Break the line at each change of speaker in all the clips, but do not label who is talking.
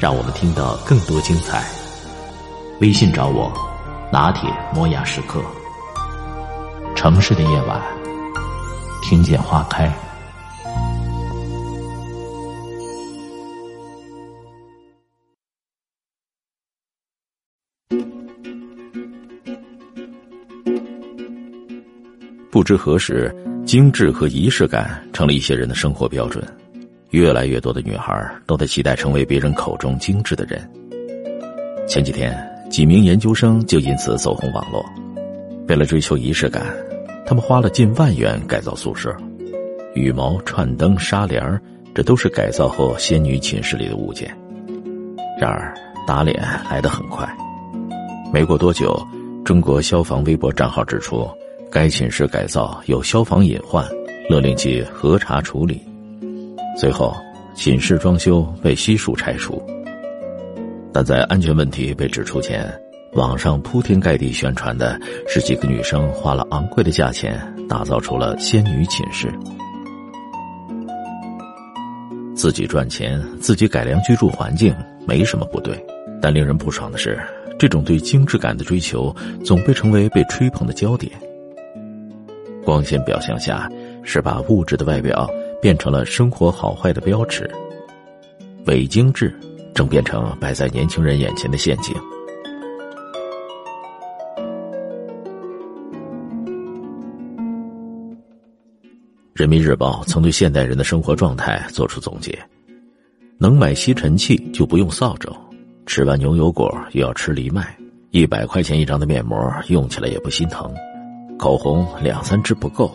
让我们听到更多精彩。
微信找我，拿铁磨牙时刻。城市的夜晚，听见花开。
不知何时，精致和仪式感成了一些人的生活标准。越来越多的女孩都在期待成为别人口中精致的人。前几天，几名研究生就因此走红网络。为了追求仪式感，他们花了近万元改造宿舍，羽毛、串灯、纱帘这都是改造后仙女寝室里的物件。然而，打脸来得很快。没过多久，中国消防微博账号指出。该寝室改造有消防隐患，勒令其核查处理。随后，寝室装修被悉数拆除。但在安全问题被指出前，网上铺天盖地宣传的是几个女生花了昂贵的价钱打造出了仙女寝室。自己赚钱，自己改良居住环境，没什么不对。但令人不爽的是，这种对精致感的追求，总被成为被吹捧的焦点。光鲜表象下，是把物质的外表变成了生活好坏的标尺。伪精致，正变成摆在年轻人眼前的陷阱。人民日报曾对现代人的生活状态做出总结：能买吸尘器就不用扫帚，吃完牛油果又要吃藜麦，一百块钱一张的面膜用起来也不心疼。口红两三支不够，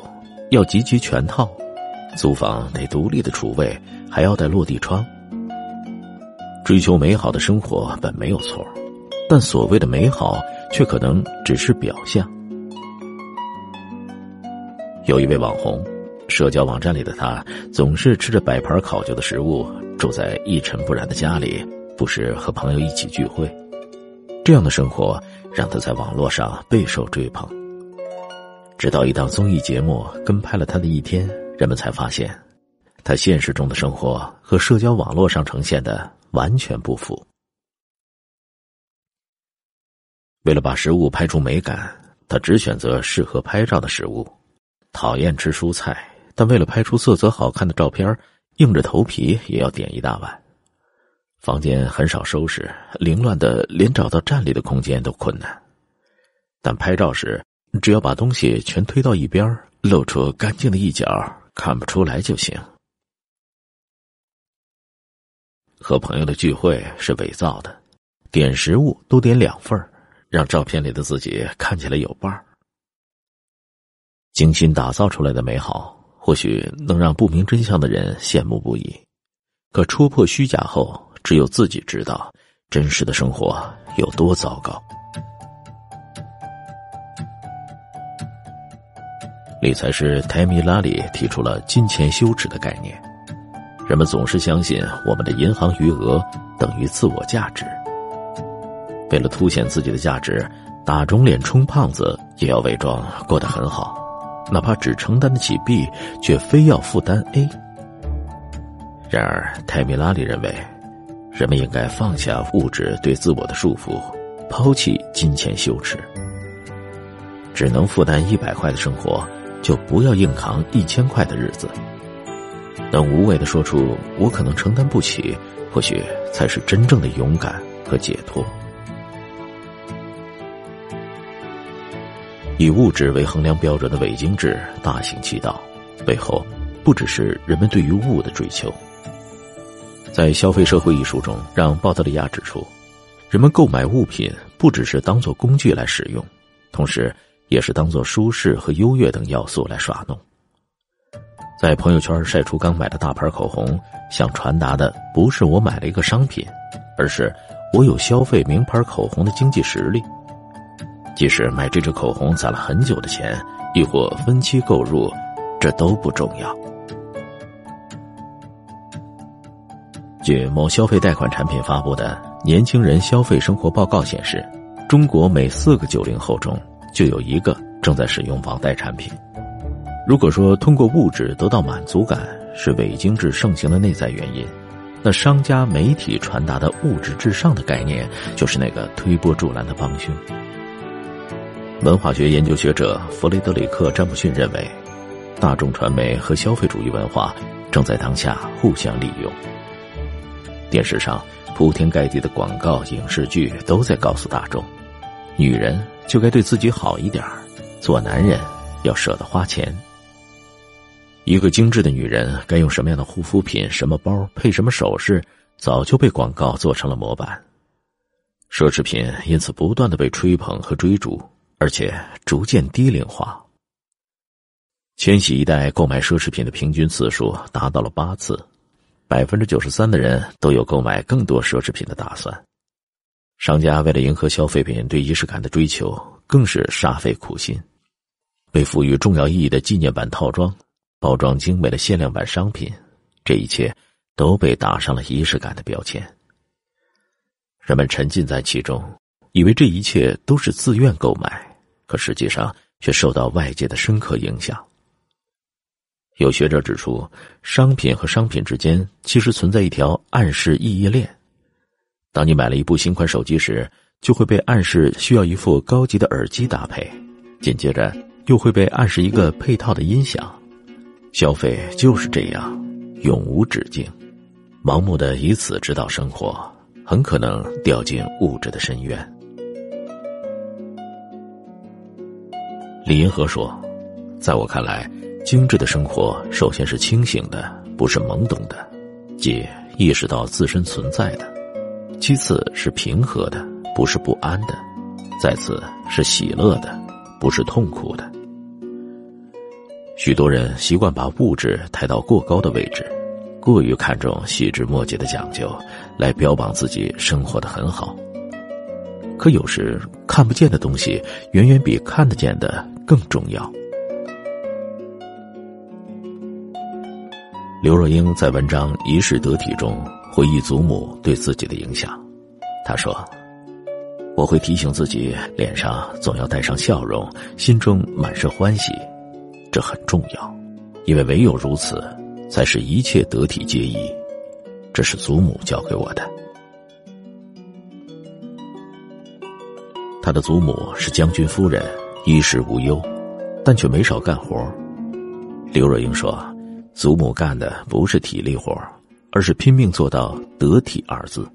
要集齐全套。租房得独立的厨卫，还要带落地窗。追求美好的生活本没有错，但所谓的美好却可能只是表象。有一位网红，社交网站里的他总是吃着摆盘考究的食物，住在一尘不染的家里，不时和朋友一起聚会。这样的生活让他在网络上备受追捧。直到一档综艺节目跟拍了他的一天，人们才发现，他现实中的生活和社交网络上呈现的完全不符。为了把食物拍出美感，他只选择适合拍照的食物。讨厌吃蔬菜，但为了拍出色泽好看的照片，硬着头皮也要点一大碗。房间很少收拾，凌乱的连找到站立的空间都困难。但拍照时，只要把东西全推到一边，露出干净的一角，看不出来就行。和朋友的聚会是伪造的，点食物都点两份让照片里的自己看起来有伴儿。精心打造出来的美好，或许能让不明真相的人羡慕不已，可戳破虚假后，只有自己知道真实的生活有多糟糕。理财师泰米拉里提出了“金钱羞耻”的概念。人们总是相信我们的银行余额等于自我价值。为了凸显自己的价值，打肿脸充胖子也要伪装过得很好，哪怕只承担得起 B，却非要负担 A。然而，泰米拉里认为，人们应该放下物质对自我的束缚，抛弃金钱羞耻。只能负担一百块的生活。就不要硬扛一千块的日子。能无畏的说出“我可能承担不起”，或许才是真正的勇敢和解脱。以物质为衡量标准的伪精致大行其道，背后不只是人们对于物的追求。在《消费社会》一书中，让鲍德里亚指出，人们购买物品不只是当做工具来使用，同时。也是当做舒适和优越等要素来耍弄，在朋友圈晒出刚买的大牌口红，想传达的不是我买了一个商品，而是我有消费名牌口红的经济实力。即使买这支口红攒了很久的钱，亦或分期购入，这都不重要。据某消费贷款产品发布的《年轻人消费生活报告》显示，中国每四个九零后中就有一个正在使用网贷产品。如果说通过物质得到满足感是伪精致盛行的内在原因，那商家媒体传达的物质至上的概念，就是那个推波助澜的帮凶。文化学研究学者弗雷德里克·詹姆逊认为，大众传媒和消费主义文化正在当下互相利用。电视上铺天盖地的广告、影视剧都在告诉大众：女人就该对自己好一点做男人要舍得花钱。一个精致的女人该用什么样的护肤品、什么包、配什么首饰，早就被广告做成了模板。奢侈品因此不断的被吹捧和追逐。而且逐渐低龄化。千禧一代购买奢侈品的平均次数达到了八次，百分之九十三的人都有购买更多奢侈品的打算。商家为了迎合消费品对仪式感的追求，更是煞费苦心。被赋予重要意义的纪念版套装，包装精美的限量版商品，这一切都被打上了仪式感的标签。人们沉浸在其中。以为这一切都是自愿购买，可实际上却受到外界的深刻影响。有学者指出，商品和商品之间其实存在一条暗示意义链。当你买了一部新款手机时，就会被暗示需要一副高级的耳机搭配，紧接着又会被暗示一个配套的音响。消费就是这样，永无止境。盲目的以此指导生活，很可能掉进物质的深渊。李银河说：“在我看来，精致的生活首先是清醒的，不是懵懂的，即意识到自身存在的；其次是平和的，不是不安的；再次是喜乐的，不是痛苦的。许多人习惯把物质抬到过高的位置，过于看重细枝末节的讲究，来标榜自己生活的很好。可有时看不见的东西，远远比看得见的。”更重要。刘若英在文章《一世得体》中回忆祖母对自己的影响。她说：“我会提醒自己，脸上总要带上笑容，心中满是欢喜，这很重要，因为唯有如此，才是一切得体皆宜。这是祖母教给我的。他的祖母是将军夫人。”衣食无忧，但却没少干活。刘若英说：“祖母干的不是体力活，而是拼命做到得体二字。”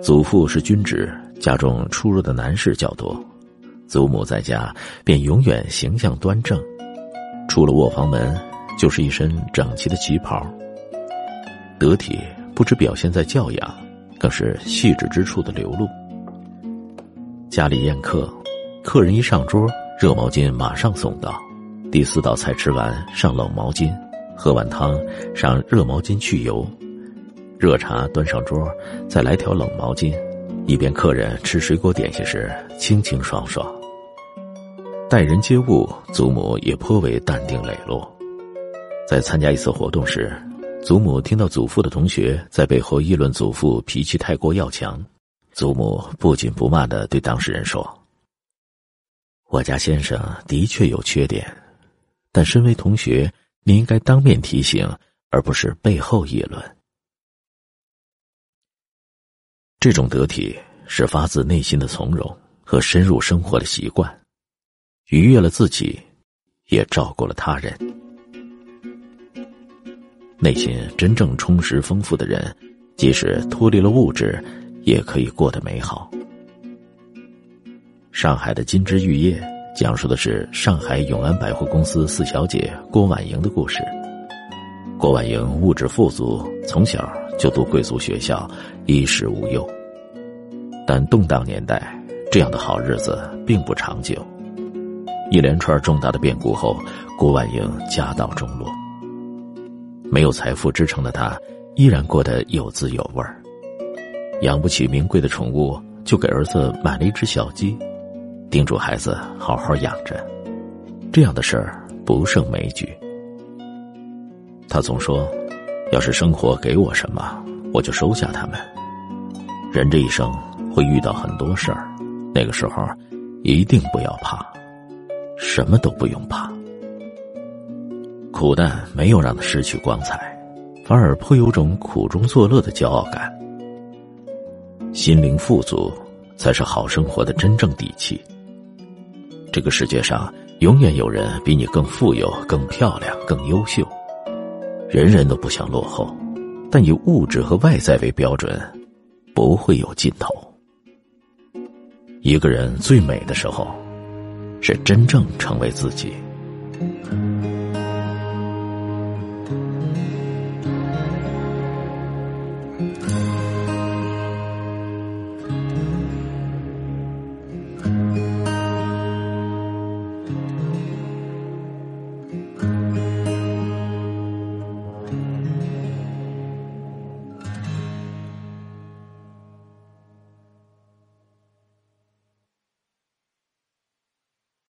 祖父是军职，家中出入的男士较多，祖母在家便永远形象端正，出了卧房门就是一身整齐的旗袍。得体不只表现在教养，更是细致之处的流露。家里宴客。客人一上桌，热毛巾马上送到。第四道菜吃完，上冷毛巾；喝碗汤，上热毛巾去油。热茶端上桌，再来条冷毛巾。以便客人吃水果点心时，清清爽爽。待人接物，祖母也颇为淡定磊落。在参加一次活动时，祖母听到祖父的同学在背后议论祖父脾气太过要强，祖母不紧不慢的对当事人说。我家先生的确有缺点，但身为同学，你应该当面提醒，而不是背后议论。这种得体是发自内心的从容和深入生活的习惯，愉悦了自己，也照顾了他人。内心真正充实丰富的人，即使脱离了物质，也可以过得美好。上海的金枝玉叶讲述的是上海永安百货公司四小姐郭婉莹的故事。郭婉莹物质富足，从小就读贵族学校，衣食无忧。但动荡年代，这样的好日子并不长久。一连串重大的变故后，郭婉莹家道中落。没有财富支撑的她，依然过得有滋有味儿。养不起名贵的宠物，就给儿子买了一只小鸡，叮嘱孩子好好养着。这样的事儿不胜枚举。他总说：“要是生活给我什么，我就收下他们。”人这一生会遇到很多事儿，那个时候一定不要怕，什么都不用怕。苦难没有让他失去光彩，反而颇有种苦中作乐的骄傲感。心灵富足，才是好生活的真正底气。这个世界上永远有人比你更富有、更漂亮、更优秀，人人都不想落后，但以物质和外在为标准，不会有尽头。一个人最美的时候，是真正成为自己。